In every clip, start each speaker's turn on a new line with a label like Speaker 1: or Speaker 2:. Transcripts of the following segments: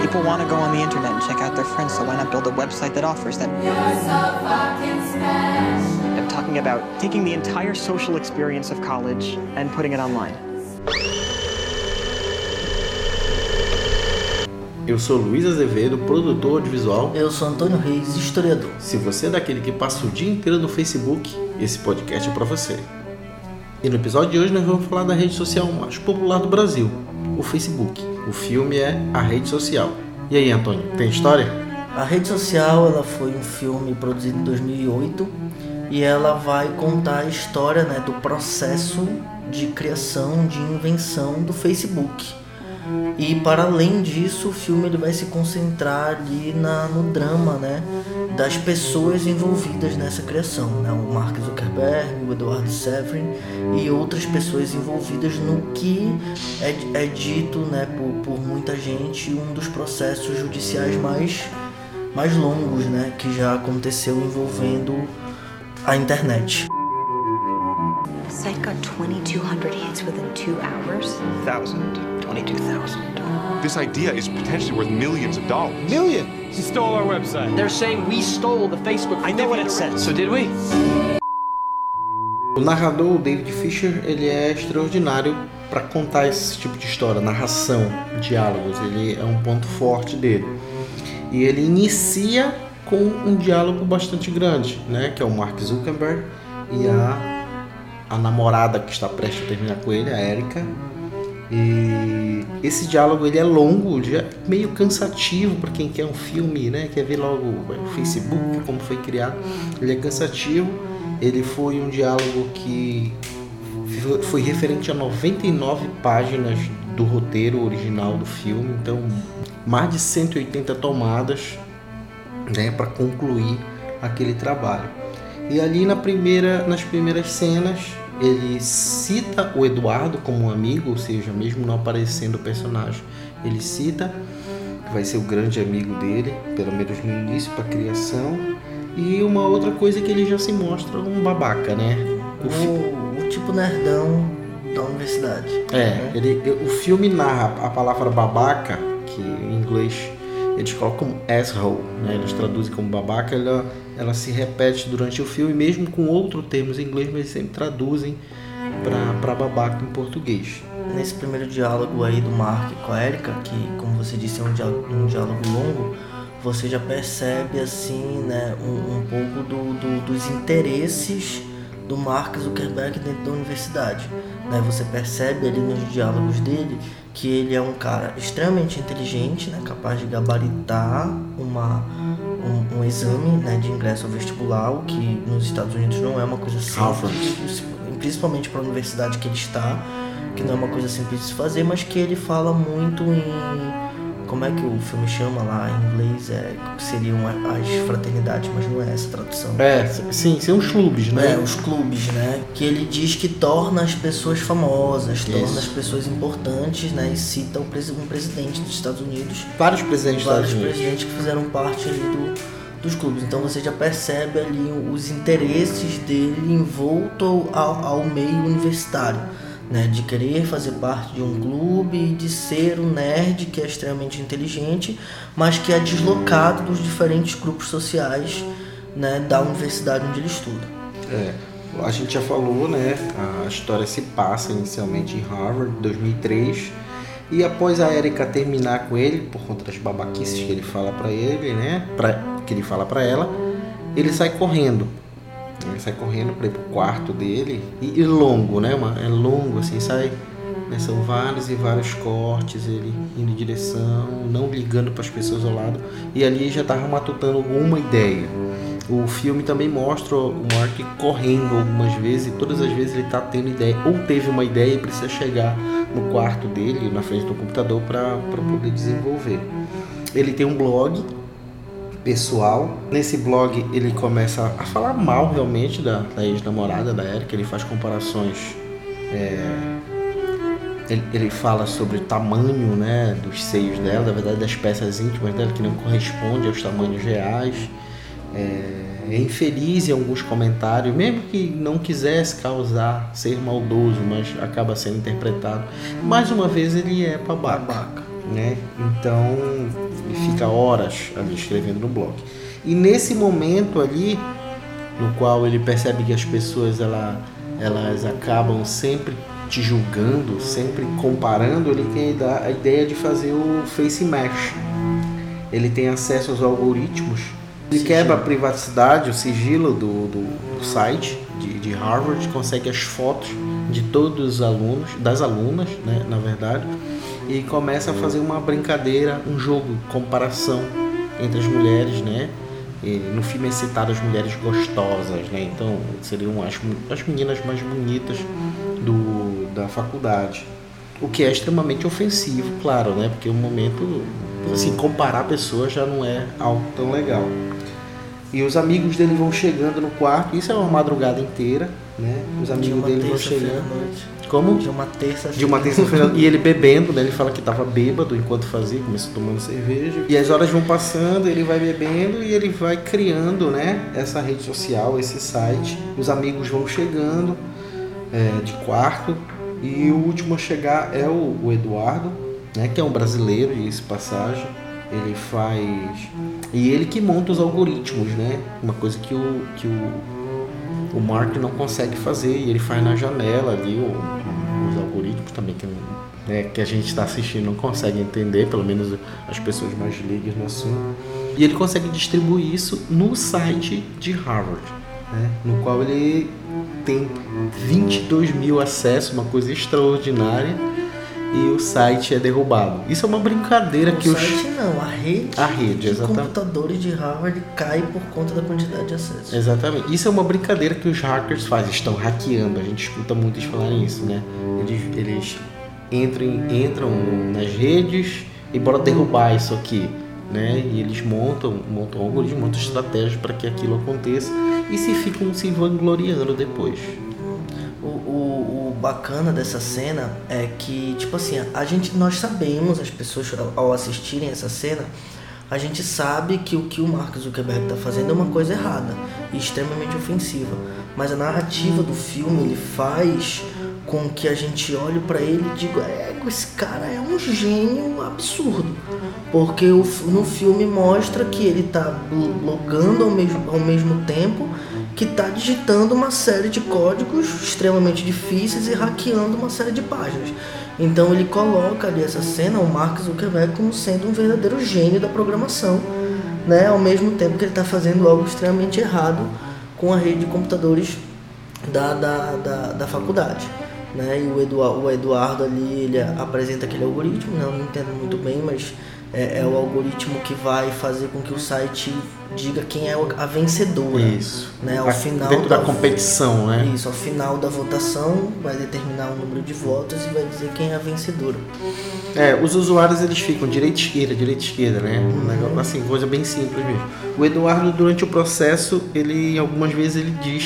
Speaker 1: People want to go on the internet and check out their friends, so why not build a website that offers that? I'm talking about taking the entire social experience of college and putting it online.
Speaker 2: Eu sou Luiz Azevedo, produtor de visual.
Speaker 3: Eu sou Antônio Reis, historiador.
Speaker 2: Se você é daquele que passa o dia inteiro no Facebook, esse podcast é para você. E no episódio de hoje nós vamos falar da rede social mais popular do Brasil, o Facebook. O filme é A Rede Social. E aí, Antônio, tem história?
Speaker 3: A Rede Social ela foi um filme produzido em 2008 e ela vai contar a história né, do processo de criação, de invenção do Facebook e para além disso, o filme ele vai se concentrar ali na, no drama, né, das pessoas envolvidas nessa criação, né, o Mark Zuckerberg, o Eduardo Severin e outras pessoas envolvidas no que é, é dito, né, por, por muita gente, um dos processos judiciais mais mais longos, né, que já aconteceu envolvendo a internet.
Speaker 4: Site got 2,200 hits within two hours.
Speaker 1: Thousand. 22,000.
Speaker 5: This idea is potentially worth millions of dollars.
Speaker 6: Millions? He stole our website.
Speaker 7: They're saying we stole the Facebook.
Speaker 1: I know what it says.
Speaker 7: So did we?
Speaker 2: O narrador, David Fisher, ele é extraordinário para contar esse tipo de história, narração, diálogos. Ele é um ponto forte dele. E ele inicia com um diálogo bastante grande, né? Que é o Mark Zuckerberg e a, a namorada que está prestes a terminar com ele, a Erika, e esse diálogo ele é longo, já é meio cansativo para quem quer um filme, né? Quer ver logo o Facebook, como foi criado. Ele é cansativo. Ele foi um diálogo que foi referente a 99 páginas do roteiro original do filme, então mais de 180 tomadas, né, para concluir aquele trabalho. E ali na primeira, nas primeiras cenas ele cita o Eduardo como um amigo, ou seja, mesmo não aparecendo o personagem, ele cita que vai ser o grande amigo dele, pelo menos no início, para a criação. E uma outra coisa é que ele já se mostra um babaca, né?
Speaker 3: O, o, o tipo nerdão da universidade.
Speaker 2: É, né? ele, o filme narra a palavra babaca, que em inglês eles colocam asshole, né? eles traduzem como babaca, ela, ela se repete durante o filme, mesmo com outros termos em inglês, mas eles sempre traduzem para babaca em português.
Speaker 3: Nesse primeiro diálogo aí do Mark com a Erika, que como você disse é um diálogo, um diálogo longo, você já percebe assim, né, um, um pouco do, do, dos interesses do Mark Zuckerberg dentro da universidade. Né? Você percebe ali nos diálogos dele que ele é um cara extremamente inteligente, né, capaz de gabaritar uma, um, um exame né, de ingresso ao vestibular, o que nos Estados Unidos não é uma coisa simples, principalmente para a universidade que ele está, que não é uma coisa simples de se fazer, mas que ele fala muito em como é que o filme chama lá em inglês? É, seriam as fraternidades, mas não é essa tradução.
Speaker 2: É, sim, são os clubes, né?
Speaker 3: É, os clubes, né? Que ele diz que torna as pessoas famosas, Isso. torna as pessoas importantes, né? E cita um presidente dos Estados Unidos.
Speaker 2: Vários presidentes
Speaker 3: dos Estados Unidos. Vários presidentes que fizeram parte ali do, dos clubes. Então você já percebe ali os interesses dele envolto ao, ao meio universitário né, de querer fazer parte de um clube, de ser um nerd que é extremamente inteligente, mas que é deslocado dos diferentes grupos sociais né, da universidade onde ele estuda.
Speaker 2: É, a gente já falou, né, a história se passa inicialmente em Harvard, 2003, e após a Erika terminar com ele, por conta das babaquices que ele fala para ele, né, pra, que ele fala para ela, ele sai correndo ele sai correndo para ir pro quarto dele. E, e longo, né, mano? É longo, assim, sai. Né? São vários e vários cortes, ele indo em direção, não ligando para as pessoas ao lado. E ali já tava matutando alguma ideia. O filme também mostra o Mark correndo algumas vezes, e todas as vezes ele tá tendo ideia, ou teve uma ideia e precisa chegar no quarto dele, na frente do computador, para poder desenvolver. Ele tem um blog pessoal. Nesse blog ele começa a falar mal realmente da, da ex-namorada da Erika, ele faz comparações. É, ele, ele, fala sobre o tamanho né, dos seios dela, na verdade das peças íntimas dela, que não corresponde aos tamanhos reais. É, é infeliz em alguns comentários, mesmo que não quisesse causar, ser maldoso, mas acaba sendo interpretado. Mais uma vez ele é babaca. Né? Então Ele fica horas ali escrevendo no blog. E nesse momento ali, no qual ele percebe que as pessoas ela, elas acabam sempre te julgando, sempre comparando, ele tem a ideia de fazer o face mesh. Ele tem acesso aos algoritmos, ele quebra a privacidade, o sigilo do, do, do site de, de, Harvard, consegue as fotos de todos os alunos, das alunas, né, na verdade, e começa a fazer uma brincadeira, um jogo, comparação entre as mulheres, né? E no filme é citado as mulheres gostosas, né? Então seriam as, as meninas mais bonitas do, da faculdade. O que é extremamente ofensivo, claro, né? Porque o momento, assim, comparar pessoas já não é algo tão legal. E os amigos dele vão chegando no quarto, isso é uma madrugada inteira, né? Os amigos dele vão chegando. Como?
Speaker 3: De uma terça-feira.
Speaker 2: De uma terça-feira. e ele bebendo, né? Ele fala que estava bêbado enquanto fazia, começou tomando cerveja. E as horas vão passando, ele vai bebendo e ele vai criando, né? Essa rede social, esse site. Os amigos vão chegando é, de quarto. E o último a chegar é o, o Eduardo, né? Que é um brasileiro, de passagem. Ele faz. E ele que monta os algoritmos, né? Uma coisa que o, que o o Mark não consegue fazer e ele faz na janela ali o, os algoritmos também que, né, que a gente está assistindo não consegue entender, pelo menos as pessoas mais ligas no assunto. E ele consegue distribuir isso no site de Harvard, né, no qual ele tem 22 mil acessos, uma coisa extraordinária e o site é derrubado. Isso é uma brincadeira
Speaker 3: o
Speaker 2: que
Speaker 3: o site não, a rede,
Speaker 2: a rede
Speaker 3: de
Speaker 2: exatamente.
Speaker 3: computadores de Harvard cai por conta da quantidade de acessos.
Speaker 2: Exatamente. Isso é uma brincadeira que os hackers fazem, estão hackeando. A gente escuta muitos falarem isso, né? Eles, eles entram, entram nas redes e bora derrubar isso aqui. Né? E eles montam, montam algoritmos, montam estratégias para que aquilo aconteça e se ficam se vangloriando depois.
Speaker 3: Bacana dessa cena é que, tipo assim, a gente, nós sabemos, as pessoas ao assistirem essa cena, a gente sabe que o que o Mark Zuckerberg está fazendo é uma coisa errada e extremamente ofensiva. Mas a narrativa do filme ele faz com que a gente olhe para ele e diga: é, esse cara é um gênio absurdo. Porque o, no filme mostra que ele está blogando ao mesmo, ao mesmo tempo que está digitando uma série de códigos extremamente difíceis e hackeando uma série de páginas. Então ele coloca ali essa cena, o Mark Zuckerberg, como sendo um verdadeiro gênio da programação, né? ao mesmo tempo que ele está fazendo algo extremamente errado com a rede de computadores da, da, da, da faculdade. Né? E o Eduardo, o Eduardo ali ele apresenta aquele algoritmo, né? eu não entendo muito bem, mas é, é, o algoritmo que vai fazer com que o site diga quem é a vencedora.
Speaker 2: Isso.
Speaker 3: Né? Ao final
Speaker 2: dentro da, da, competição, né?
Speaker 3: Isso, ao final da votação vai determinar o número de votos e vai dizer quem é a vencedora.
Speaker 2: É, os usuários eles ficam direita esquerda, direita esquerda, né? Um negócio assim, coisa bem simples mesmo. O Eduardo durante o processo, ele algumas vezes ele diz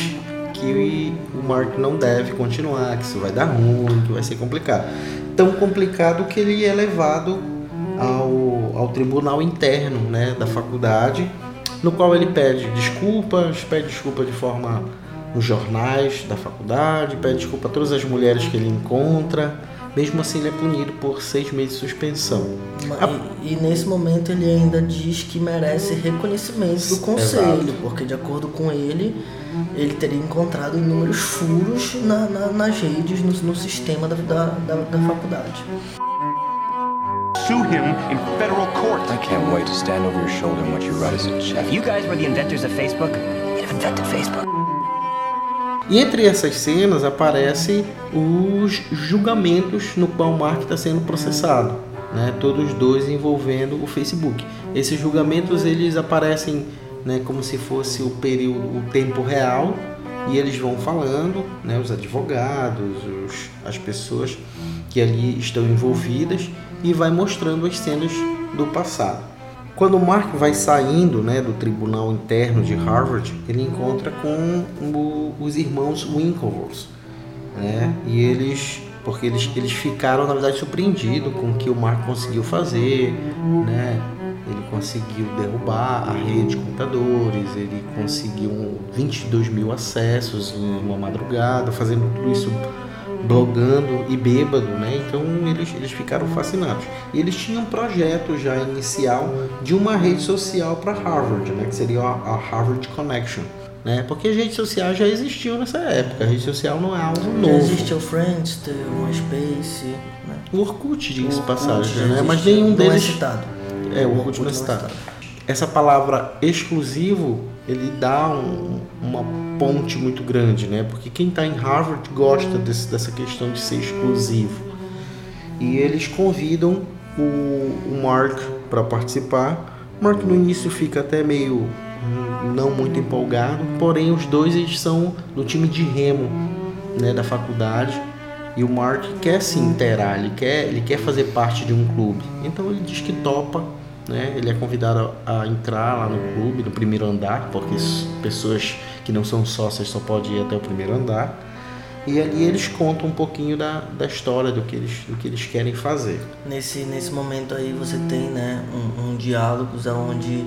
Speaker 2: que o Mark não deve continuar, que isso vai dar ruim, que vai ser complicado. Tão complicado que ele é levado ao, ao tribunal interno né, da faculdade, no qual ele pede desculpas, pede desculpa de forma nos jornais da faculdade, pede desculpa a todas as mulheres que ele encontra. Mesmo assim, ele é punido por seis meses de suspensão.
Speaker 3: E, e nesse momento ele ainda diz que merece reconhecimento do conselho, Exato. porque de acordo com ele, ele teria encontrado inúmeros furos na, na, nas redes, no, no sistema da, da, da, da faculdade
Speaker 5: sue him in federal court.
Speaker 8: I can't wait to stand over your shoulder and watch you write us a check.
Speaker 9: If you guys were the inventors of Facebook, you'd have invented Facebook.
Speaker 2: E entre essas cenas aparecem os julgamentos no qual o Mark está sendo processado, né? Todos dois envolvendo o Facebook. Esses julgamentos eles aparecem, né, como se fosse o período, o tempo real e eles vão falando, né, os advogados, os, as pessoas que ali estão envolvidas e vai mostrando as cenas do passado. Quando Mark vai saindo né, do tribunal interno de Harvard, ele encontra com o, os irmãos Winklevoss. Né? E eles, porque eles, eles ficaram na verdade surpreendidos com o que o Mark conseguiu fazer, né? Ele conseguiu derrubar a rede de computadores, ele conseguiu 22 mil acessos em uma madrugada, fazendo tudo isso blogando e bêbado, né? Então eles, eles ficaram fascinados. E eles tinham um projeto já inicial de uma rede social para Harvard, né? Que seria a, Harvard Connection. Né? Porque as redes sociais já existiam nessa época. A rede social não é algo novo. Já
Speaker 3: existia o Friendster, o MySpace, né?
Speaker 2: O Orkut, diga-se passagem, né? Mas nenhum deles... Não é
Speaker 3: citado.
Speaker 2: É, o Orkut, não é citado. Essa palavra exclusivo, ele dá um, uma ponte muito grande, né? Porque quem está em Harvard gosta desse, dessa questão de ser exclusivo. E eles convidam o, o Mark para participar. O Mark no início fica até meio não muito empolgado, porém os dois eles são do time de remo, né, da faculdade. E o Mark quer se inteirar, ele quer, ele quer fazer parte de um clube. Então ele diz que topa, né? Ele é convidado a, entrar lá no clube, no primeiro andar, porque pessoas que não são sócias só podem ir até o primeiro andar. E ali eles contam um pouquinho da, da história, do que, eles, do que eles querem fazer.
Speaker 3: Nesse, nesse momento aí você tem né, um, um diálogo onde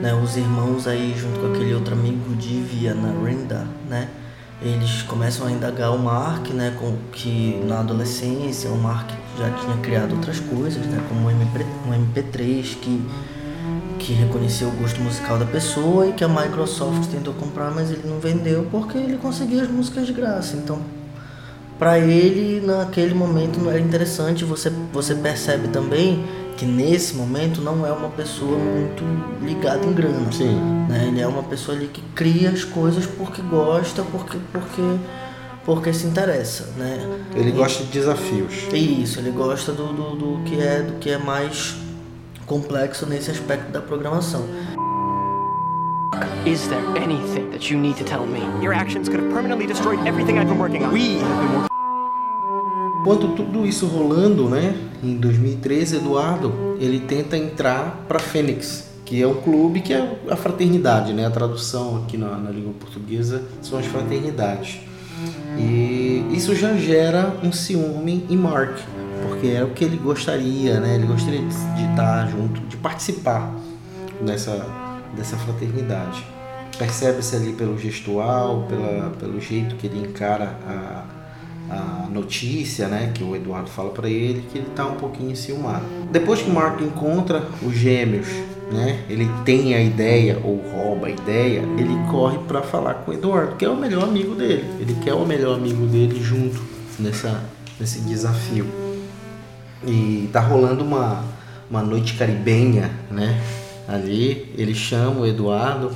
Speaker 3: né, os irmãos aí junto com aquele outro amigo de Viana, Renda, né? Eles começam a indagar o Mark, né, com que na adolescência o Mark já tinha criado outras coisas, né, como um, MP, um MP3 que que reconheceu o gosto musical da pessoa e que a Microsoft tentou comprar, mas ele não vendeu porque ele conseguia as músicas de graça. Então, para ele, naquele momento não era interessante. Você você percebe também que nesse momento não é uma pessoa muito ligada em grana.
Speaker 2: Sim.
Speaker 3: Né? Ele é uma pessoa ali que cria as coisas porque gosta, porque porque porque se interessa, né?
Speaker 2: Ele e, gosta de desafios.
Speaker 3: Isso, ele gosta do, do, do, que é do que é mais complexo nesse aspecto da programação.
Speaker 1: Is there anything that you need to tell me? Your actions could have permanently destroyed everything I've been working on. We have been working
Speaker 2: Enquanto tudo isso rolando, né, em 2013, Eduardo, ele tenta entrar para Fênix, que é um clube que é a fraternidade, né? A tradução aqui na, na língua portuguesa são as fraternidades. E isso já gera um ciúme em Mark, porque é o que ele gostaria, né? Ele gostaria de, de estar junto, de participar dessa, dessa fraternidade. Percebe-se ali pelo gestual, pela, pelo jeito que ele encara a, a notícia, né, que o Eduardo fala para ele, que ele está um pouquinho enciumado. Depois que o Marco encontra os gêmeos, né, ele tem a ideia ou rouba a ideia, ele corre para falar com o Eduardo, que é o melhor amigo dele. Ele quer o melhor amigo dele junto nessa nesse desafio. E tá rolando uma uma noite caribenha, né? Ali ele chama o Eduardo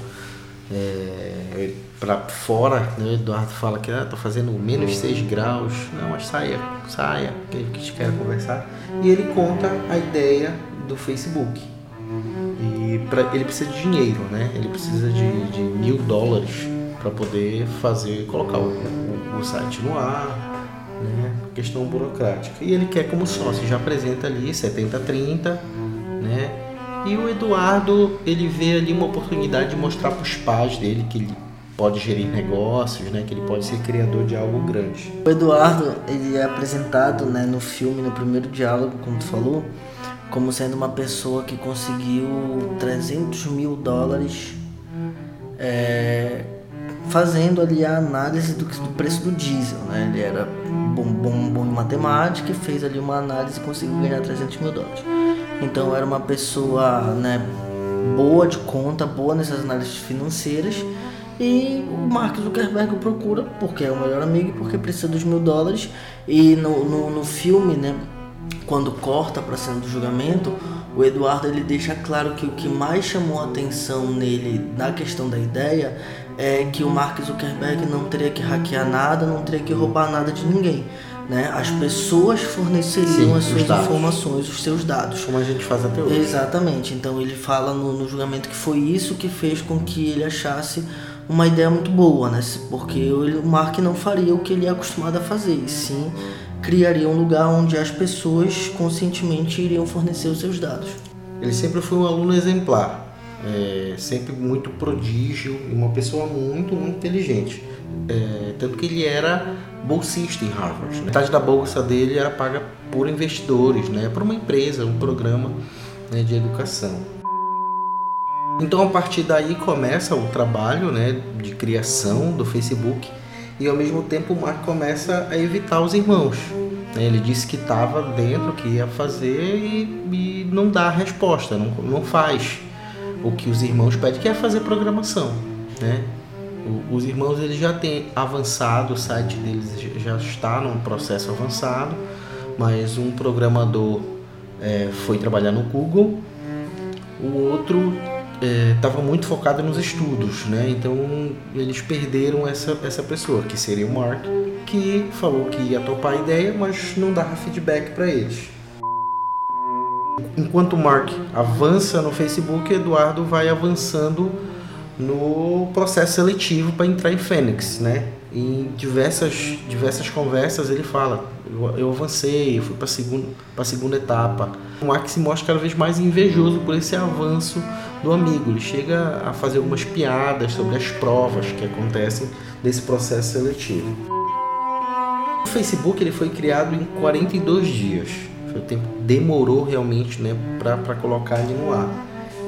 Speaker 2: é, para fora, né? o Eduardo fala que ah, tô fazendo menos 6 graus, não, mas saia, saia, que a gente quer conversar. E ele conta a ideia do Facebook. E pra, ele precisa de dinheiro, né? Ele precisa de, de mil dólares para poder fazer, colocar o, o, o, site no ar, né? Questão burocrática. E ele quer como sócio, já apresenta ali 70-30, né? E o Eduardo, ele vê ali uma oportunidade de mostrar para os pais dele que ele pode gerir negócios, né? Que ele pode ser criador de algo grande.
Speaker 3: O Eduardo, ele é apresentado, né, no filme, no primeiro diálogo, como tu falou, como sendo uma pessoa que conseguiu 300 mil dólares é, fazendo ali a análise do, do, preço do diesel, né? Ele era bom, bom, bom em matemática e fez ali uma análise e conseguiu ganhar 300 mil dólares. Então era uma pessoa, né, boa de conta, boa nessas análises financeiras e o Mark Zuckerberg procura porque é o melhor amigo e porque precisa dos mil dólares. E no, no, no filme, né, quando corta para a cena do julgamento, o Eduardo ele deixa claro que o que mais chamou a atenção nele na questão da ideia é que o Mark Zuckerberg não teria que hackear nada, não teria que roubar nada de ninguém. Né? As pessoas forneceriam Sim, as suas informações, os seus dados.
Speaker 2: Como a gente faz até hoje.
Speaker 3: Exatamente. Então ele fala no, no julgamento que foi isso que fez com que ele achasse uma ideia muito boa, né? Porque o Mark não faria o que ele é acostumado a fazer, e sim criaria um lugar onde as pessoas conscientemente iriam fornecer os seus dados.
Speaker 2: Ele sempre foi um aluno exemplar, é, sempre muito prodígio e uma pessoa muito, muito inteligente. É, tanto que ele era bolsista em Harvard. Né? Metade da bolsa dele era paga por investidores, né? por uma empresa, um programa né, de educação. Então a partir daí começa o trabalho né, de criação do Facebook e ao mesmo tempo o Mark começa a evitar os irmãos. Né? Ele disse que estava dentro, que ia fazer e, e não dá a resposta, não, não faz o que os irmãos pedem, que é fazer programação. Né? Os irmãos eles já têm avançado, o site deles já está num processo avançado, mas um programador é, foi trabalhar no Google, o outro estava é, muito focado nos estudos, né? Então eles perderam essa, essa pessoa, que seria o Mark, que falou que ia topar a ideia, mas não dava feedback para eles. Enquanto o Mark avança no Facebook, Eduardo vai avançando no processo seletivo para entrar em Fênix, né? Em diversas, diversas conversas ele fala: eu, eu avancei, eu fui para segunda, a segunda etapa. O Mark se mostra cada vez mais invejoso por esse avanço do amigo. Ele chega a fazer algumas piadas sobre as provas que acontecem nesse processo seletivo. O Facebook ele foi criado em 42 dias. O tempo demorou realmente né, para colocar ele no ar.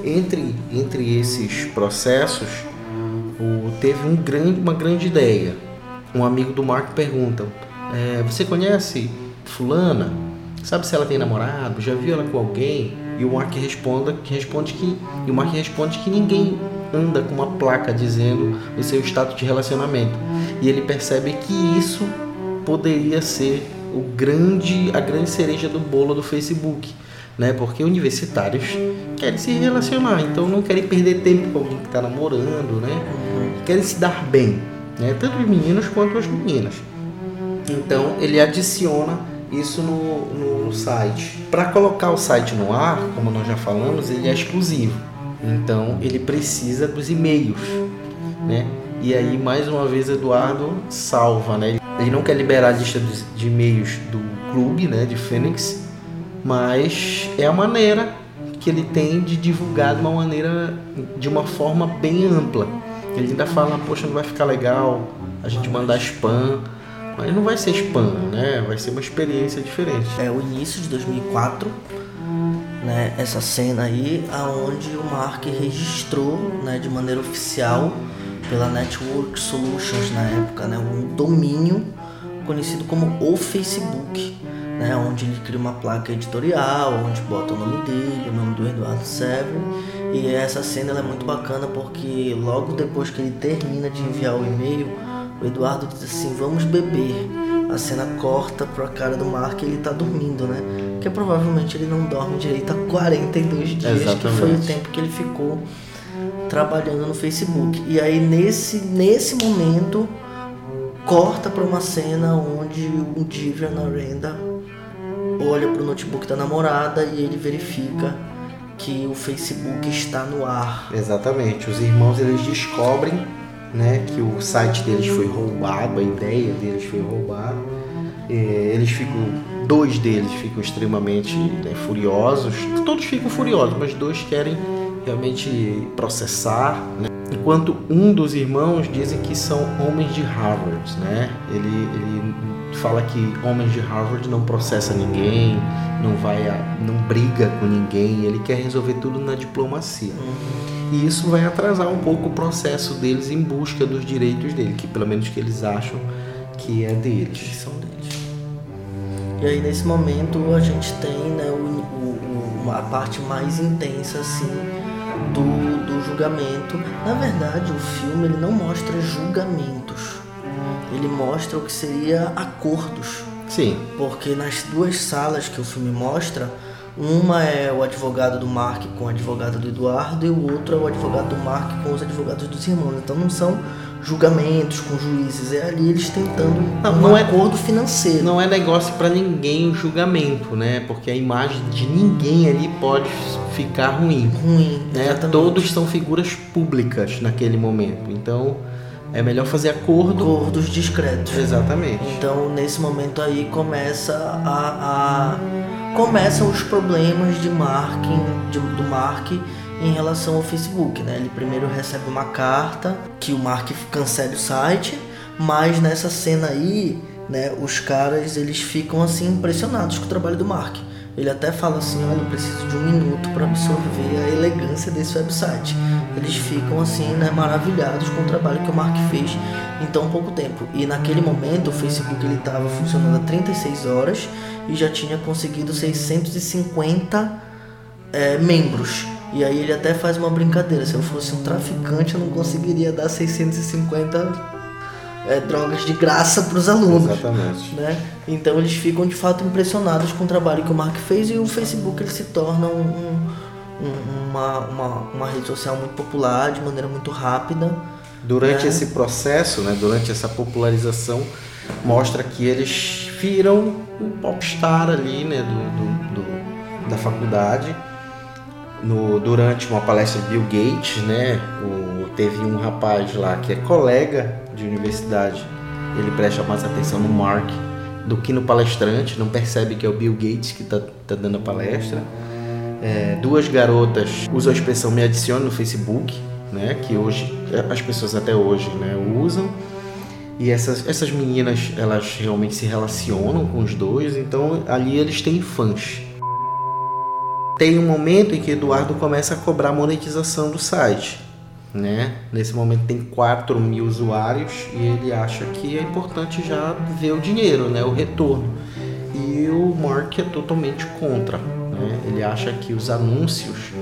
Speaker 2: Entre, entre esses processos, o, teve um grande, uma grande ideia. Um amigo do Mark pergunta: é, Você conhece Fulana? Sabe se ela tem namorado? Já viu ela com alguém? E o Mark responde que responde que e o Mark responde que ninguém anda com uma placa dizendo o seu status de relacionamento. E ele percebe que isso poderia ser o grande a grande cereja do bolo do Facebook, né? Porque universitários querem se relacionar, então não querem perder tempo com alguém que está namorando, né? Querem se dar bem, né? Tanto os meninos quanto as meninas. Então ele adiciona isso no, no, no site. Para colocar o site no ar, como nós já falamos, ele é exclusivo. Então ele precisa dos e-mails, né? E aí mais uma vez Eduardo salva, né? Ele não quer liberar a lista de e-mails do clube, né, de Fênix, mas é a maneira que ele tem de divulgar de uma maneira, de uma forma bem ampla. Ele ainda fala, poxa, não vai ficar legal a gente mandar spam mas não vai ser spam, né? Vai ser uma experiência diferente.
Speaker 3: É o início de 2004, né? Essa cena aí, aonde o Mark registrou, né, de maneira oficial pela Network Solutions na época, né, um domínio conhecido como o Facebook, né, onde ele cria uma placa editorial, onde bota o nome dele, o nome do Eduardo Severin. E essa cena é muito bacana porque logo depois que ele termina de enviar o e-mail, o Eduardo diz assim: vamos beber. A cena corta pra cara do Mark e ele tá dormindo, né? Porque provavelmente ele não dorme direito há 42 dias, Exatamente. que foi o tempo que ele ficou trabalhando no Facebook. E aí nesse, nesse momento corta para uma cena onde o Divian Narenda olha pro notebook da namorada e ele verifica que o Facebook está no ar.
Speaker 2: Exatamente. Os irmãos eles descobrem né, que o site deles foi roubado, a ideia deles foi roubada. É, eles ficam, dois deles ficam extremamente né, furiosos, todos ficam furiosos, mas dois querem realmente processar, né? enquanto um dos irmãos dizem que são homens de Harvard, né? Ele, ele fala que homens de Harvard não processa ninguém, não vai, a, não briga com ninguém, ele quer resolver tudo na diplomacia. E isso vai atrasar um pouco o processo deles em busca dos direitos dele, que pelo menos que eles acham que é deles. Que
Speaker 3: são deles. E aí nesse momento a gente tem né, o, o, a parte mais intensa assim do, do julgamento. Na verdade, o filme ele não mostra julgamentos. Ele mostra o que seria acordos.
Speaker 2: Sim.
Speaker 3: Porque nas duas salas que o filme mostra, uma é o advogado do Mark com o advogado do Eduardo e o outro é o advogado do Mark com os advogados dos irmãos. Então não são julgamentos com juízes, é ali eles tentando
Speaker 2: não, um não é acordo financeiro. Não é negócio para ninguém o julgamento, né? Porque a imagem de ninguém ali pode ficar ruim.
Speaker 3: Ruim,
Speaker 2: né? Todos são figuras públicas naquele momento. Então é melhor fazer acordo.
Speaker 3: Acordos discretos.
Speaker 2: Exatamente.
Speaker 3: Então nesse momento aí começa a, a começam os problemas de marketing de, do Mark em relação ao Facebook, né? Ele primeiro recebe uma carta que o Mark cancela o site, mas nessa cena aí, né, os caras eles ficam assim impressionados com o trabalho do Mark. Ele até fala assim, olha, eu preciso de um minuto para absorver a elegância desse website. Eles ficam assim, né, maravilhados com o trabalho que o Mark fez em tão pouco tempo. E naquele momento o Facebook ele estava funcionando há 36 horas e já tinha conseguido 650 é, membros. E aí ele até faz uma brincadeira, se eu fosse um traficante eu não conseguiria dar 650 é, drogas de graça para os alunos.
Speaker 2: Exatamente.
Speaker 3: Né? Então eles ficam de fato impressionados com o trabalho que o Mark fez e o Facebook ele se torna um, um, uma, uma, uma rede social muito popular de maneira muito rápida.
Speaker 2: Durante
Speaker 3: né?
Speaker 2: esse processo, né, durante essa popularização, mostra que eles viram o popstar ali né, do, do, do da faculdade. No, durante uma palestra de Bill Gates, né, o, teve um rapaz lá que é colega de universidade, ele presta mais atenção no Mark do que no palestrante, não percebe que é o Bill Gates que está tá dando a palestra. É, duas garotas usam a expressão me adicione no Facebook, né, que hoje as pessoas até hoje né, usam. E essas, essas meninas, elas realmente se relacionam com os dois, então ali eles têm fãs. Tem um momento em que Eduardo começa a cobrar monetização do site. Né? Nesse momento tem 4 mil usuários e ele acha que é importante já ver o dinheiro, né? o retorno. E o Mark é totalmente contra. Né? Ele acha que os anúncios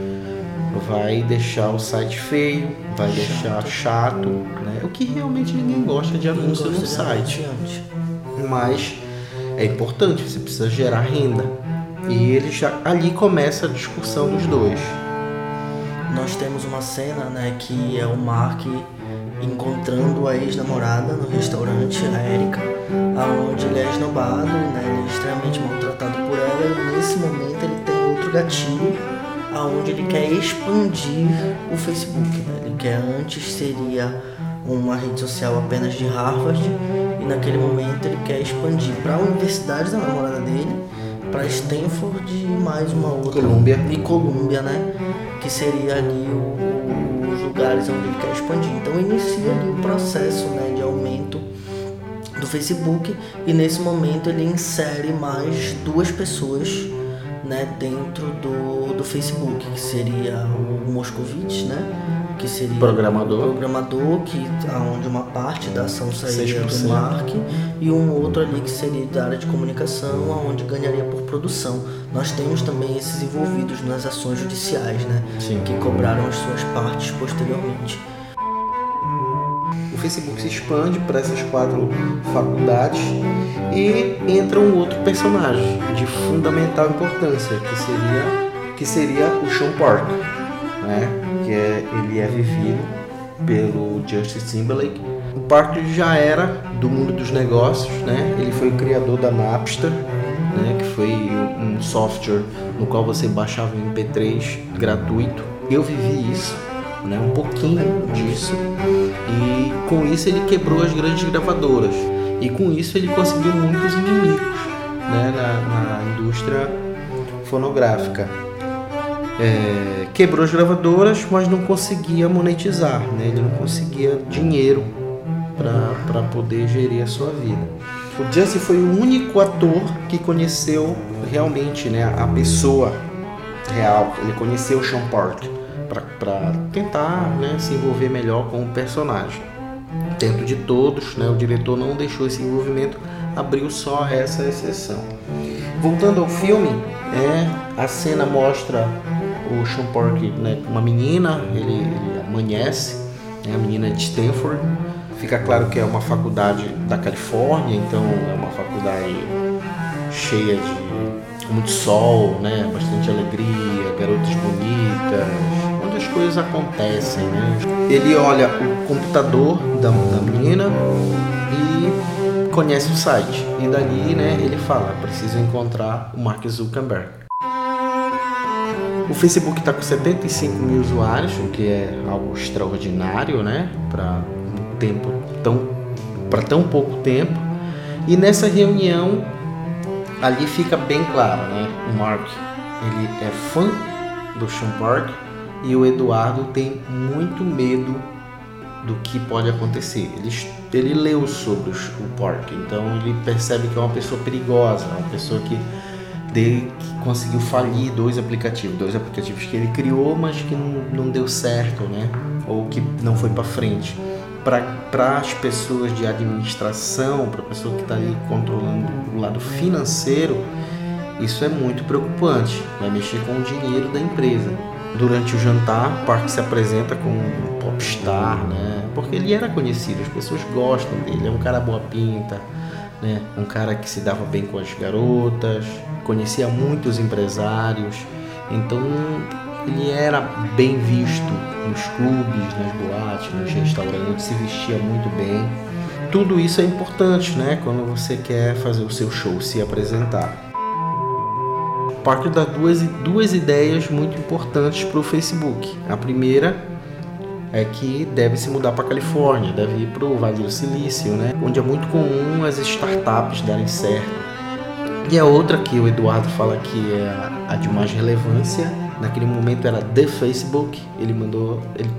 Speaker 2: vai deixar o site feio, vai deixar chato, né? o que realmente ninguém gosta de anúncio no site. Mas é importante, você precisa gerar renda. E ele já ali começa a discussão dos dois.
Speaker 3: Nós temos uma cena, né, que é o Mark encontrando a ex-namorada no restaurante, a Erika, aonde ele é esnobado, né, ele é extremamente maltratado por ela e nesse momento ele tem outro gatilho aonde ele quer expandir o Facebook. Né? Ele quer antes seria uma rede social apenas de Harvard e naquele momento ele quer expandir para a universidade da namorada dele para Stanford e mais uma outra.
Speaker 2: Colômbia.
Speaker 3: E Colômbia, né? Que seria ali o, os lugares onde ele quer expandir. Então inicia ali o processo né, de aumento do Facebook e nesse momento ele insere mais duas pessoas né, dentro do, do Facebook, que seria o Moscovitch, né? Que seria
Speaker 2: programador,
Speaker 3: programador que onde uma parte da ação sairia do Mark e um outro ali que seria da área de comunicação, aonde ganharia por produção. Nós temos também esses envolvidos nas ações judiciais, né?
Speaker 2: Sim.
Speaker 3: Que cobraram as suas partes posteriormente.
Speaker 2: O Facebook se expande para essas quatro faculdades e entra um outro personagem de fundamental importância, que seria, que seria o Sean Park, né? Que é, ele é vivido pelo Justice Timberlake. O Park já era do mundo dos negócios, né? ele foi o criador da Napster, né? que foi um software no qual você baixava um MP3 gratuito. Eu vivi isso né, um pouquinho disso e com isso ele quebrou as grandes gravadoras e com isso ele conseguiu muitos inimigos né, na, na indústria fonográfica. É, quebrou as gravadoras, mas não conseguia monetizar, né, ele não conseguia dinheiro para poder gerir a sua vida. O Justin foi o único ator que conheceu realmente né, a pessoa real, ele conheceu o Sean Park para tentar né, se envolver melhor com o personagem. Dentro de todos, né, o diretor não deixou esse envolvimento, abriu só essa exceção. Voltando ao filme, é, a cena mostra o Sean Park, né, uma menina, ele, ele amanhece, né, a menina de Stanford. Fica claro que é uma faculdade da Califórnia, então é uma faculdade cheia de muito sol, né, bastante alegria, garotas bonitas, as coisas acontecem, né? Ele olha o computador da, da menina e conhece o site. E dali, né, ele fala, preciso encontrar o Mark Zuckerberg. O Facebook está com 75 mil usuários, o que é algo extraordinário, né? Para um tempo tão, para tão pouco tempo. E nessa reunião ali fica bem claro, né? O Mark ele é fã do Sean Park e o Eduardo tem muito medo do que pode acontecer. Ele, ele leu sobre o Park, então ele percebe que é uma pessoa perigosa, uma pessoa que de que conseguiu falir dois aplicativos, dois aplicativos que ele criou, mas que não, não deu certo, né? Ou que não foi para frente. Para as pessoas de administração, para a pessoa que está ali controlando o lado financeiro, isso é muito preocupante. Vai mexer com o dinheiro da empresa. Durante o jantar, Park se apresenta como um popstar, né? Porque ele era conhecido, as pessoas gostam dele. É um cara boa pinta, né? Um cara que se dava bem com as garotas, conhecia muitos empresários. Então ele era bem visto nos clubes, nas boates, nos restaurantes, se vestia muito bem. Tudo isso é importante, né? Quando você quer fazer o seu show, se apresentar. Parker dá duas, duas ideias muito importantes para o Facebook. A primeira é que deve se mudar para a Califórnia, deve ir para o Vale do Silício, né? onde é muito comum as startups darem certo. E a outra que o Eduardo fala que é a, de mais relevância, naquele momento era The Facebook, ele mandou ele,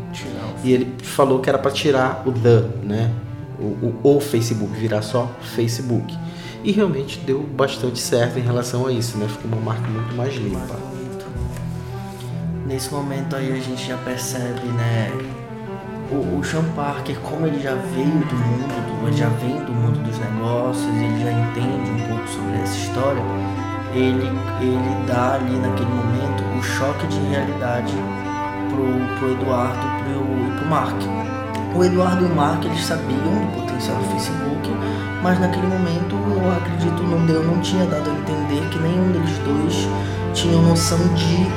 Speaker 2: e ele falou que era para tirar o the, né? O, o, o Facebook, virar só Facebook. E realmente deu bastante certo em relação a isso, né? Ficou uma marca muito mais limpa.
Speaker 3: Nesse momento aí a gente já percebe, né? O, o Sean Parker, como ele já veio do mundo, do, ele já vem do mundo dos negócios, ele já entende um pouco sobre essa história, ele, ele dá ali naquele momento o choque de realidade pro, pro Eduardo pro, e pro Mark. O Eduardo e o Mark eles sabiam do potencial do Facebook, mas naquele momento eu acredito não deu, não tinha dado a entender que nenhum deles dois tinha noção de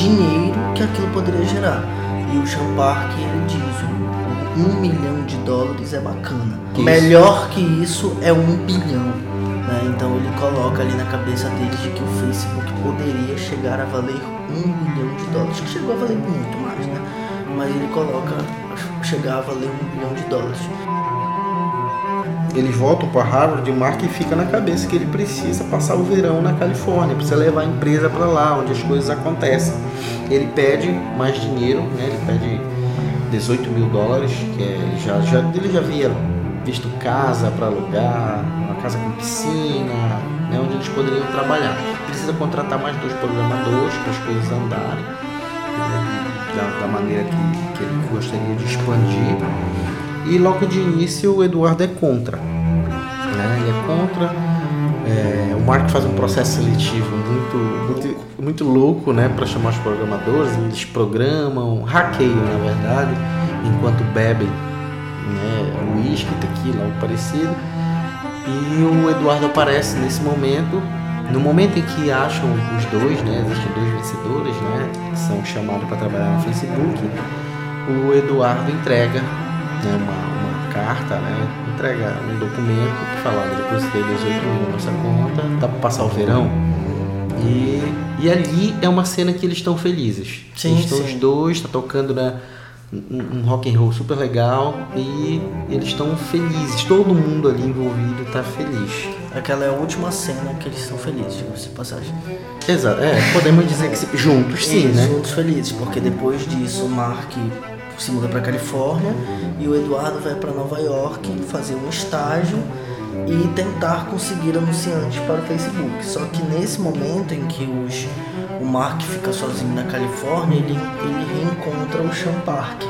Speaker 3: dinheiro que aquilo poderia gerar. E o Sean Park ele diz um milhão de dólares é bacana. Isso. Melhor que isso é um bilhão. Né? Então ele coloca ali na cabeça deles de que o Facebook poderia chegar a valer um bilhão de dólares, que chegou a valer muito mais, né? Mas ele coloca chegar a valer um bilhão de dólares
Speaker 2: eles voltam para Harvard e o Mark fica na cabeça que ele precisa passar o verão na Califórnia, precisa levar a empresa para lá, onde as coisas acontecem. Ele pede mais dinheiro, né? ele pede 18 mil dólares, que é, ele, já, já, ele já havia visto casa para alugar, uma casa com piscina, né? onde eles poderiam trabalhar. Precisa contratar mais dois programadores para as coisas andarem, né? da, da, maneira que, que ele gostaria de expandir. E logo de início o Eduardo é contra. Né? Ele é contra. É, o Mark faz um processo seletivo muito, muito, muito louco né, para chamar os programadores. Eles programam, hackeiam na verdade, enquanto bebem né, uísque, tequila, algo parecido. E o Eduardo aparece nesse momento. No momento em que acham os dois, né, existem dois vencedores, né, que são chamados para trabalhar no Facebook, o Eduardo entrega né, uma, uma carta, né, entrega um documento que fala, olha, depositei 18 mil na nossa conta, dá para passar o verão. E, e ali é uma cena que eles estão felizes.
Speaker 3: Sim,
Speaker 2: estão os dois, tá tocando né, um, um rock and roll super legal e eles estão felizes. Todo mundo ali envolvido está feliz.
Speaker 3: Aquela é a última cena que eles estão felizes, de passagem.
Speaker 2: Exato, é, podemos dizer que juntos sim, né?
Speaker 3: Juntos felizes, porque depois disso o Mark se muda para Califórnia e o Eduardo vai para Nova York fazer um estágio e tentar conseguir anunciantes para o Facebook. Só que nesse momento em que os, o Mark fica sozinho na Califórnia, ele, ele reencontra o Sean Park,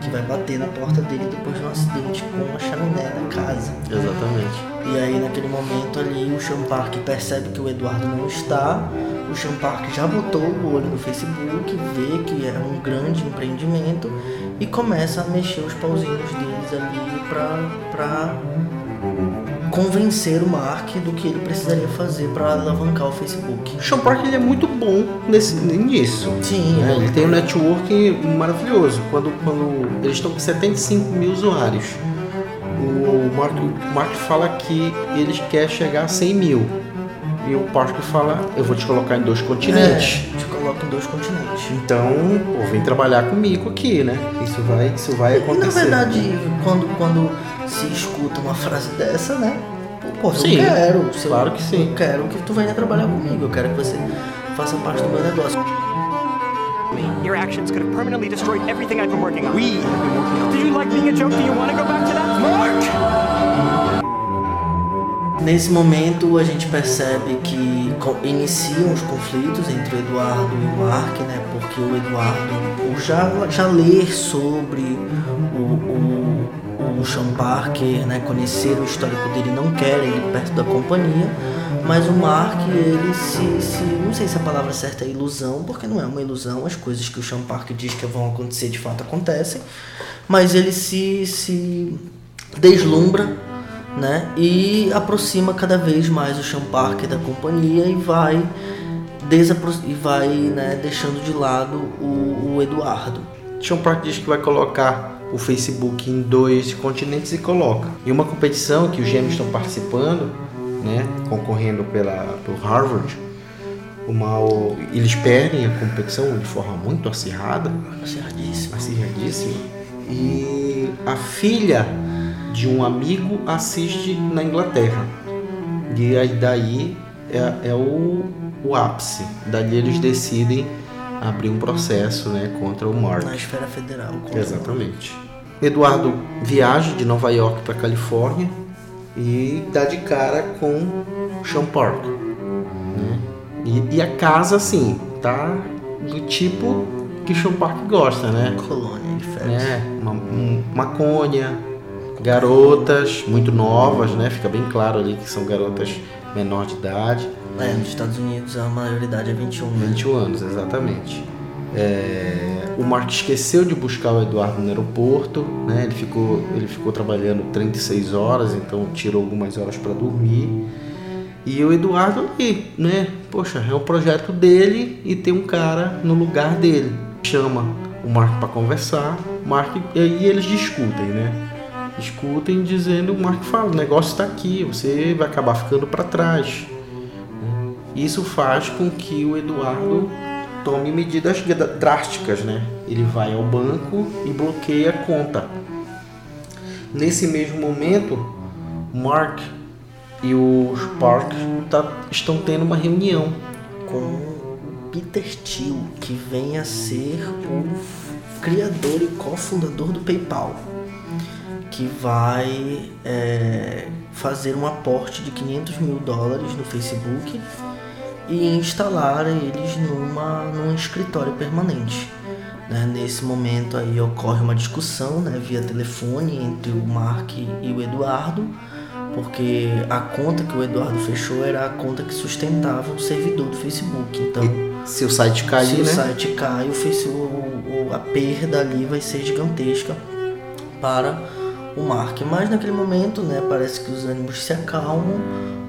Speaker 3: que vai bater na porta dele depois de um acidente com a chaminé da casa.
Speaker 2: Exatamente.
Speaker 3: E aí naquele momento ali o Sean Park percebe que o Eduardo não está o Sean Park já botou o olho no Facebook, vê que é um grande empreendimento e começa a mexer os pauzinhos deles ali para convencer o Mark do que ele precisaria fazer para alavancar o Facebook.
Speaker 2: O Sean Park ele é muito bom nesse, nisso.
Speaker 3: Sim.
Speaker 2: Né? Ele tem um network maravilhoso. Quando, quando eles estão com 75 mil usuários, o Mark, o Mark fala que eles quer chegar a 100 mil. E o Parker fala, eu vou te colocar em dois continentes.
Speaker 3: É, te coloco em dois continentes.
Speaker 2: Então, pô, vem trabalhar comigo aqui, né? Isso vai, isso vai acontecer.
Speaker 3: E, na verdade, quando, quando se escuta uma frase dessa, né? Pô,
Speaker 2: sim,
Speaker 3: eu quero.
Speaker 2: Claro que sim.
Speaker 3: Eu quero que tu venha trabalhar comigo. Eu quero que você faça parte do meu negócio.
Speaker 1: Your actions could have permanently destroyed everything I've been working on. We have been working on. Did you like being a joke? Do you want to go back to that? Mark!
Speaker 3: Nesse momento a gente percebe que iniciam os conflitos entre o Eduardo e o Mark, né? Porque o Eduardo, por já, já ler sobre o, o, o Sean Parker, né? Conhecer o histórico dele, não quer ele perto da companhia. Mas o Mark, ele se, se. Não sei se a palavra certa é ilusão, porque não é uma ilusão. As coisas que o Sean Parker diz que vão acontecer de fato acontecem. Mas ele se, se deslumbra né? E aproxima cada vez mais o Sean Parker da companhia e vai e vai né, deixando de lado o, o Eduardo.
Speaker 2: Parker diz que vai colocar o Facebook em dois continentes e coloca. E uma competição que os gêmeos estão participando, né, concorrendo pela por Harvard, uma, eles perdem a competição de forma muito acirrada,
Speaker 3: acirradíssima,
Speaker 2: acirradíssima. E a filha de um amigo assiste na Inglaterra. E aí daí é, é o, o ápice. Dali eles decidem abrir um processo né, contra o Mark.
Speaker 3: Na esfera federal.
Speaker 2: Exatamente. Eduardo viaja de Nova York para Califórnia e dá de cara com Sean Park. Né? E, e, a casa, assim, tá do tipo que Sean Park gosta, né?
Speaker 3: Colônia de férias.
Speaker 2: É, uma, um, maconha, garotas muito novas, né? Fica bem claro ali que são garotas menor de idade.
Speaker 3: É, nos Estados Unidos a maioridade é 21. Né?
Speaker 2: 21 anos, exatamente. É, o Mark esqueceu de buscar o Eduardo no aeroporto, né? Ele ficou, ele ficou trabalhando 36 horas, então tirou algumas horas para dormir. E o Eduardo ali, né? Poxa, é o projeto dele e tem um cara no lugar dele. Chama o Mark para conversar, Mark e aí eles discutem, né? escutem dizendo o Mark fala, o negócio está aqui, você vai acabar ficando para trás. Isso faz com que o Eduardo tome medidas drásticas, né? Ele vai ao banco e bloqueia a conta. Nesse mesmo momento, Mark e o Spark tá, estão tendo uma reunião
Speaker 3: com Peter Thiel, que vem a ser o criador e cofundador do PayPal que vai é, fazer um aporte de 500 mil dólares no Facebook e instalar eles numa, num escritório permanente. Né? Nesse momento aí ocorre uma discussão né, via telefone entre o Mark e o Eduardo, porque a conta que o Eduardo fechou era a conta que sustentava o servidor do Facebook. Então,
Speaker 2: e se o site cair,
Speaker 3: se
Speaker 2: né?
Speaker 3: o site cai, o Facebook, a perda ali vai ser gigantesca para o Mark. Mas naquele momento, né, parece que os ânimos se acalmam.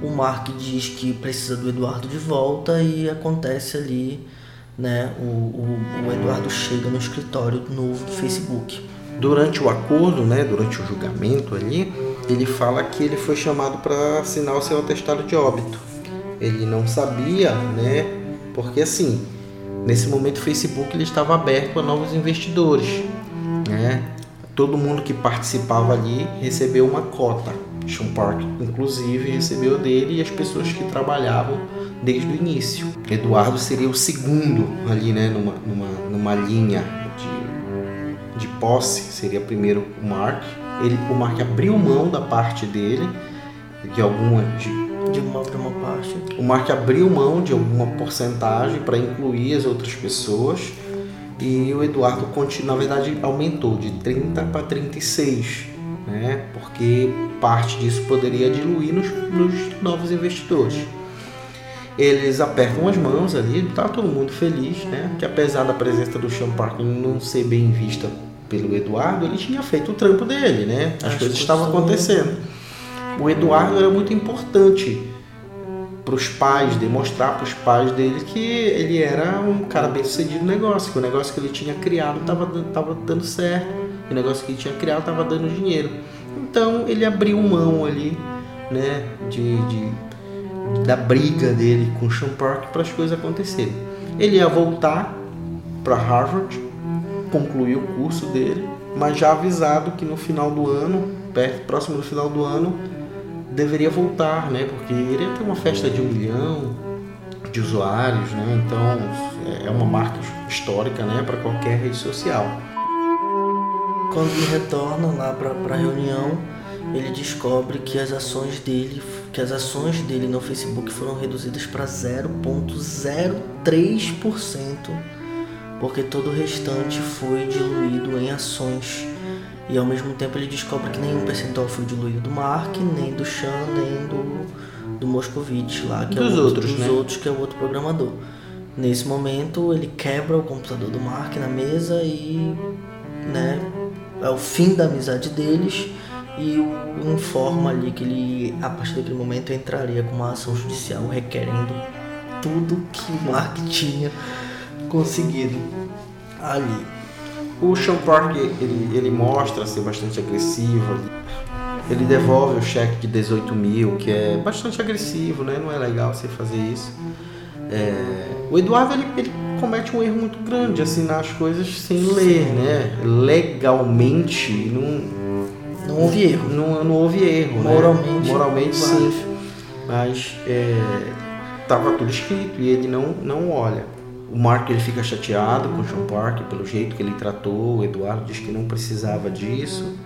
Speaker 3: O Mark diz que precisa do Eduardo de volta e acontece ali, né, o, o, o Eduardo chega no escritório novo do Facebook.
Speaker 2: Durante o acordo, né, durante o julgamento ali, ele fala que ele foi chamado para assinar o seu atestado de óbito. Ele não sabia, né, porque assim, nesse momento o Facebook ele estava aberto a novos investidores, né? Todo mundo que participava ali recebeu uma cota. Sean Park, inclusive, recebeu dele e as pessoas que trabalhavam desde o início. Eduardo seria o segundo ali, né, numa, numa, numa linha de, de posse, seria primeiro o Mark. Ele, o Mark abriu mão da parte dele, de alguma. De,
Speaker 3: de uma, de uma parte.
Speaker 2: O Mark abriu mão de alguma porcentagem para incluir as outras pessoas e o Eduardo, na verdade, aumentou de 30 para 36, né? porque parte disso poderia diluir nos, nos novos investidores. Eles apertam as mãos ali, tá todo mundo feliz, né? Que apesar da presença do Sean Parker não ser bem vista pelo Eduardo, ele tinha feito o trampo dele, né? As, As coisas estavam acontecendo. O Eduardo era muito importante para os pais, demonstrar para os pais dele que ele era um cara bem sucedido no negócio, que o negócio que ele tinha criado estava tava dando certo, o negócio que ele tinha criado estava dando dinheiro. Então ele abriu mão ali, né, de, de da briga dele com o Sean Park para as coisas acontecerem. Ele ia voltar para Harvard, concluir o curso dele, mas já avisado que no final do ano, perto, próximo do final do ano, deveria voltar, né? Porque iria ter uma festa de um milhão de usuários, né? Então é uma marca histórica, né? Para qualquer rede social.
Speaker 3: Quando ele retorna lá para a reunião, ele descobre que as ações dele que as ações dele no Facebook foram reduzidas para 0,03%, porque todo o restante foi diluído em ações. E ao mesmo tempo ele descobre que nenhum percentual foi diluído do Mark, nem do Chan, nem do, do Moscovitch lá, que
Speaker 2: Dos
Speaker 3: é o outro,
Speaker 2: outros,
Speaker 3: dos
Speaker 2: né?
Speaker 3: outros, que é o outro programador. Nesse momento ele quebra o computador do Mark na mesa e né, é o fim da amizade deles e o informa ali que ele a partir daquele momento entraria com uma ação judicial requerendo tudo que o Mark tinha conseguido ali.
Speaker 2: O Sean Park, ele, ele mostra ser bastante agressivo. Ele devolve o cheque de 18 mil, que é bastante agressivo, né? Não é legal você fazer isso. É, o Eduardo, ele, ele comete um erro muito grande, de assinar as coisas sem ler, né? Legalmente, não...
Speaker 3: Não houve erro.
Speaker 2: Não, não houve erro, né?
Speaker 3: Moralmente,
Speaker 2: Moralmente, sim. Mas é, tava tudo escrito e ele não, não olha. O Mark ele fica chateado com o Sean Park pelo jeito que ele tratou. O Eduardo diz que não precisava disso.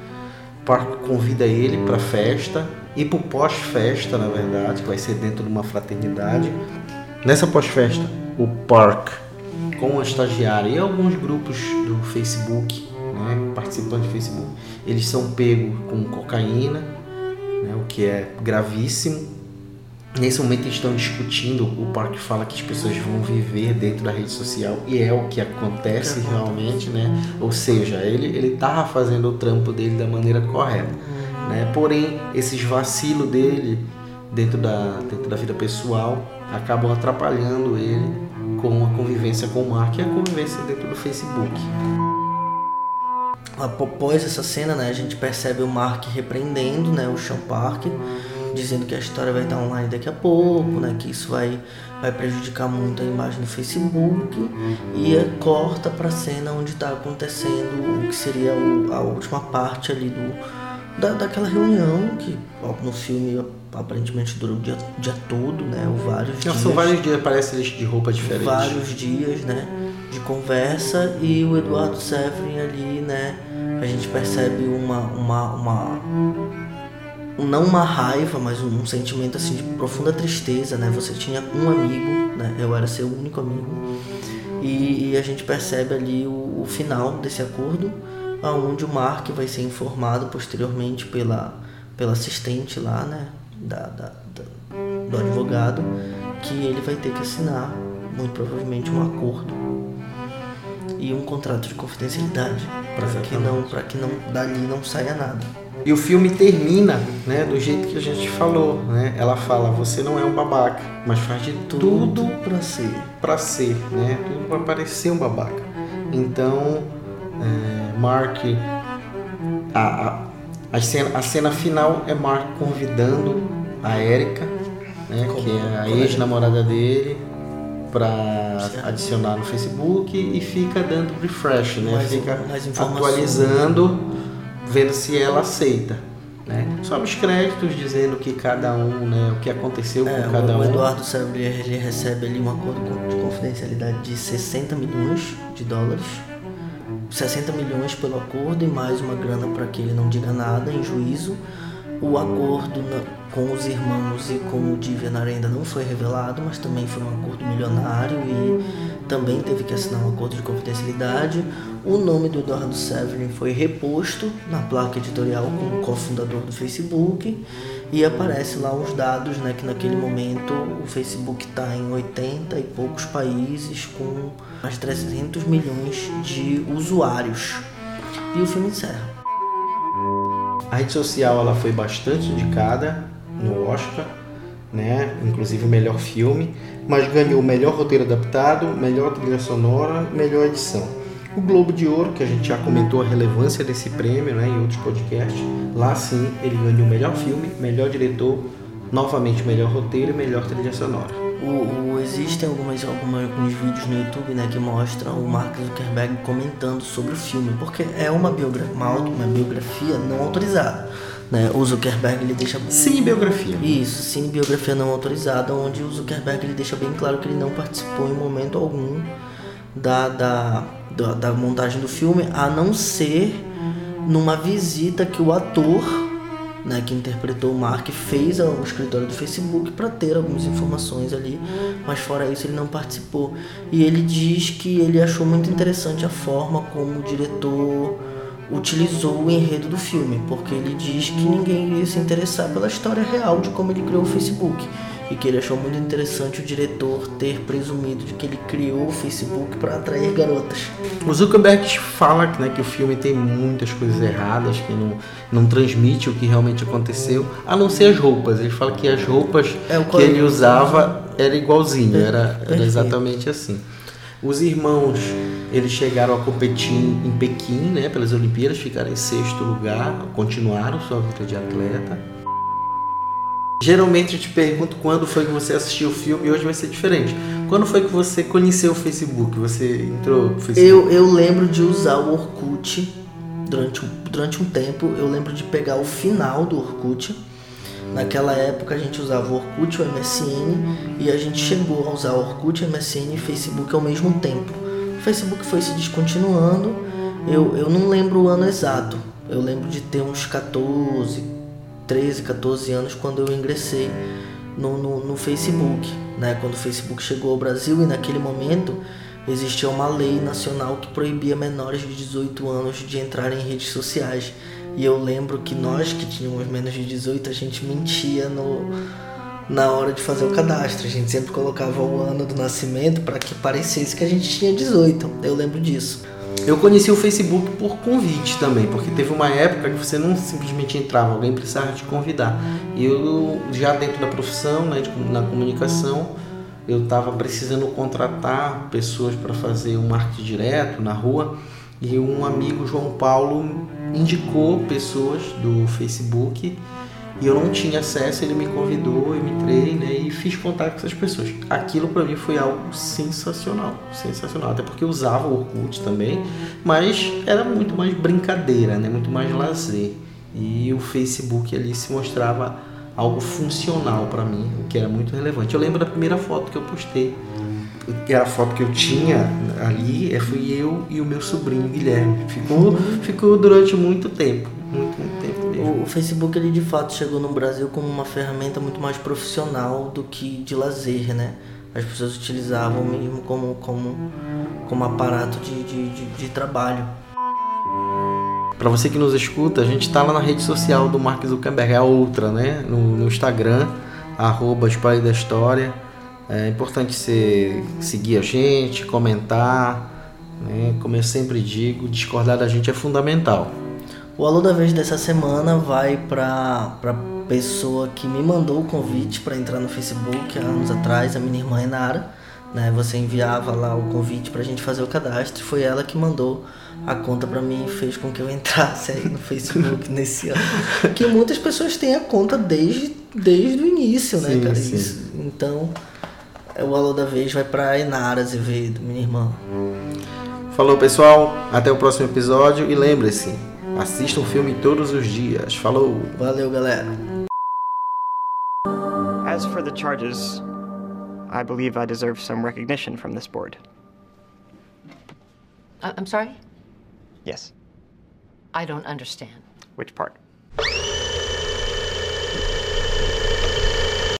Speaker 2: Park convida ele para festa e para pós-festa, na verdade, que vai ser dentro de uma fraternidade. Nessa pós-festa, o Park com a estagiária e alguns grupos do Facebook, né, participantes do Facebook, eles são pegos com cocaína, né, o que é gravíssimo. Nesse momento estão discutindo, o Park fala que as pessoas vão viver dentro da rede social e é o que acontece realmente, né? Ou seja, ele ele tava fazendo o trampo dele da maneira correta, né? Porém, esses vacilos dele dentro da dentro da vida pessoal acabam atrapalhando ele com a convivência com o Mark e a convivência dentro do Facebook.
Speaker 3: Após essa cena, né, a gente percebe o Mark repreendendo, né, o Sean Park, dizendo que a história vai estar online daqui a pouco, né, que isso vai, vai prejudicar muito a imagem do Facebook. E é, corta para a cena onde está acontecendo o que seria o- a última parte ali do da, daquela reunião que no filme aparentemente dura o dia, dia todo, né, ou vários
Speaker 2: Não,
Speaker 3: dias.
Speaker 2: são vários dias, parece de roupa diferente.
Speaker 3: vários dias, né, de conversa. E o Eduardo Severin ali, né, a gente percebe uma, uma, uma um- não uma raiva, mas um, sentimento assim de profunda tristeza, né? Você tinha um amigo, né? Eu era seu único amigo e, e a gente percebe ali o, o final desse acordo, aonde o Mark vai ser informado posteriormente pela pela assistente lá, né? Da, da- da- do advogado que ele vai ter que assinar muito provavelmente um acordo e um contrato de confidencialidade para que não para que não dali não saia nada.
Speaker 2: E o filme termina, né, do jeito que a gente falou, né? Ela fala: "Você não é um babaca, mas faz de tudo
Speaker 3: para ser,
Speaker 2: para ser, né? Tudo para parecer um babaca". Então, é, Mark a, a, a cena, a cena final é Mark convidando a Erika, né, que é a ex-namorada dele, para adicionar no Facebook e fica dando refresh, né?
Speaker 3: Mais-
Speaker 2: fica
Speaker 3: mais
Speaker 2: atualizando, vendo se ela aceita. Né? Sobe os créditos dizendo que cada um, né, o que aconteceu
Speaker 3: É,
Speaker 2: com cada
Speaker 3: o,
Speaker 2: um.
Speaker 3: o Eduardo Severin ele recebe ali um acordo de confidencialidade de 60 milhões de dólares. 60 milhões pelo acordo e mais uma grana para que ele não diga nada em juízo. O acordo na- com os irmãos e com o Divianar ainda não foi revelado, mas também foi um acordo milionário e também teve que assinar um acordo de confidencialidade. O nome do Eduardo Severin foi reposto na placa editorial como cofundador do Facebook e aparece lá os dados, né, que naquele momento o Facebook está em 80 e poucos países com mais de 300 milhões de usuários. E o filme encerra.
Speaker 2: A rede social ela foi bastante indicada no Oscar, né? Inclusive o melhor filme, mas ganhou melhor roteiro adaptado, melhor trilha sonora, melhor edição. O Globo de Ouro, que a gente já comentou a relevância desse prêmio, né, em outros podcasts, lá sim ele ganhou melhor filme, melhor diretor, novamente melhor roteiro e melhor trilha sonora.
Speaker 3: O, o- existem algumas, algumas, alguns vídeos no YouTube né, que mostram o Mark Zuckerberg comentando sobre o filme, porque é uma, biogra uma, uma biografia não autorizada. Né? O Zuckerberg ele deixa
Speaker 2: Sim, biografia.
Speaker 3: Isso, sim, biografia não autorizada, onde o Zuckerberg ele deixa bem claro que ele não participou em momento algum da, da, da, da montagem do filme, a não ser numa visita que o ator né, que interpretou o Mark, fez o escritório do Facebook para ter algumas informações ali, mas fora isso ele não participou. E ele diz que ele achou muito interessante a forma como o diretor utilizou o enredo do filme, porque ele diz que ninguém ia se interessar pela história real de como ele criou o Facebook e que ele achou muito interessante o diretor ter presumido de que ele criou o Facebook para atrair garotas.
Speaker 2: O Zuckerberg fala né, que o filme tem muitas coisas erradas, que não, não transmite o que realmente aconteceu, a não ser as roupas. Ele fala que as roupas é, que ele usava era igualzinho, era, era exatamente assim. Os irmãos, eles chegaram a competir em Pequim, né, pelas Olimpíadas, ficaram em sexto lugar, continuaram sua vida de atleta. Geralmente eu te pergunto quando foi que você assistiu o filme e hoje vai ser diferente. Quando foi que você conheceu o Facebook? Você entrou no Facebook?
Speaker 3: Eu, eu lembro de usar o Orkut durante, durante um tempo. Eu lembro de pegar o final do Orkut. Naquela época a gente usava o Orkut, o MSN e a gente chegou a usar o Orkut, MSN e Facebook ao mesmo tempo. O Facebook foi se descontinuando. Eu, eu não lembro o ano exato. Eu lembro de ter uns 14, 13, 14 anos quando eu ingressei no, no, no, Facebook, né? Quando o Facebook chegou ao Brasil e naquele momento existia uma lei nacional que proibia menores de 18 anos de entrar em redes sociais. E eu lembro que nós que tínhamos menos de 18, a gente mentia no, na hora de fazer o cadastro. A gente sempre colocava o ano do nascimento para que parecesse que a gente tinha 18. Eu lembro disso.
Speaker 2: Eu conheci o Facebook por convite também, porque teve uma época que você não simplesmente entrava, alguém precisava te convidar. E eu, já dentro da profissão, né, na comunicação, eu estava precisando contratar pessoas para fazer um marketing direto na rua e um amigo, João Paulo, indicou pessoas do Facebook e eu não tinha acesso, ele me convidou, eu entrei né, e fiz contato com essas pessoas. Aquilo para mim foi algo sensacional, sensacional, até porque eu usava o Orkut também, mas era muito mais brincadeira, né, muito mais lazer. E o Facebook ali se mostrava algo funcional para mim, o que era muito relevante. Eu lembro da primeira foto que eu postei, que era a foto que eu tinha ali, é, fui eu e o meu sobrinho Guilherme. Ficou, ficou durante muito tempo, muito, muito tempo
Speaker 3: o, o, Facebook ele de fato chegou no Brasil como uma ferramenta muito mais profissional do que de lazer, né? As pessoas utilizavam mesmo como, como, como aparato de, de, de, de trabalho.
Speaker 2: Para você que nos escuta, a gente está lá na rede social do Mark Zuckerberg, é a outra, né? No, no Instagram, arroba da História. É importante você seguir a gente, comentar, né? Como eu sempre digo, discordar da gente é fundamental.
Speaker 3: O alô da vez dessa semana vai para para pessoa que me mandou o convite para entrar no Facebook há anos atrás, a minha irmã Enara. Né? Você enviava lá o convite para a gente fazer o cadastro. Foi ela que mandou a conta para mim e fez com que eu entrasse aí no Facebook nesse ano. Porque muitas pessoas têm a conta desde, desde o início, né, sim, cara? Sim. Isso, então, o alô da vez vai para Enara Azevedo, minha irmã.
Speaker 2: Falou, pessoal. Até o próximo episódio e lembre-se, Assista um filme todos os dias. Falou!
Speaker 3: Valeu, galera!
Speaker 1: As for the charges, I believe I deserve some recognition from this board.
Speaker 10: Uh, I'm sorry?
Speaker 1: Yes.
Speaker 10: I don't understand.
Speaker 1: Which part?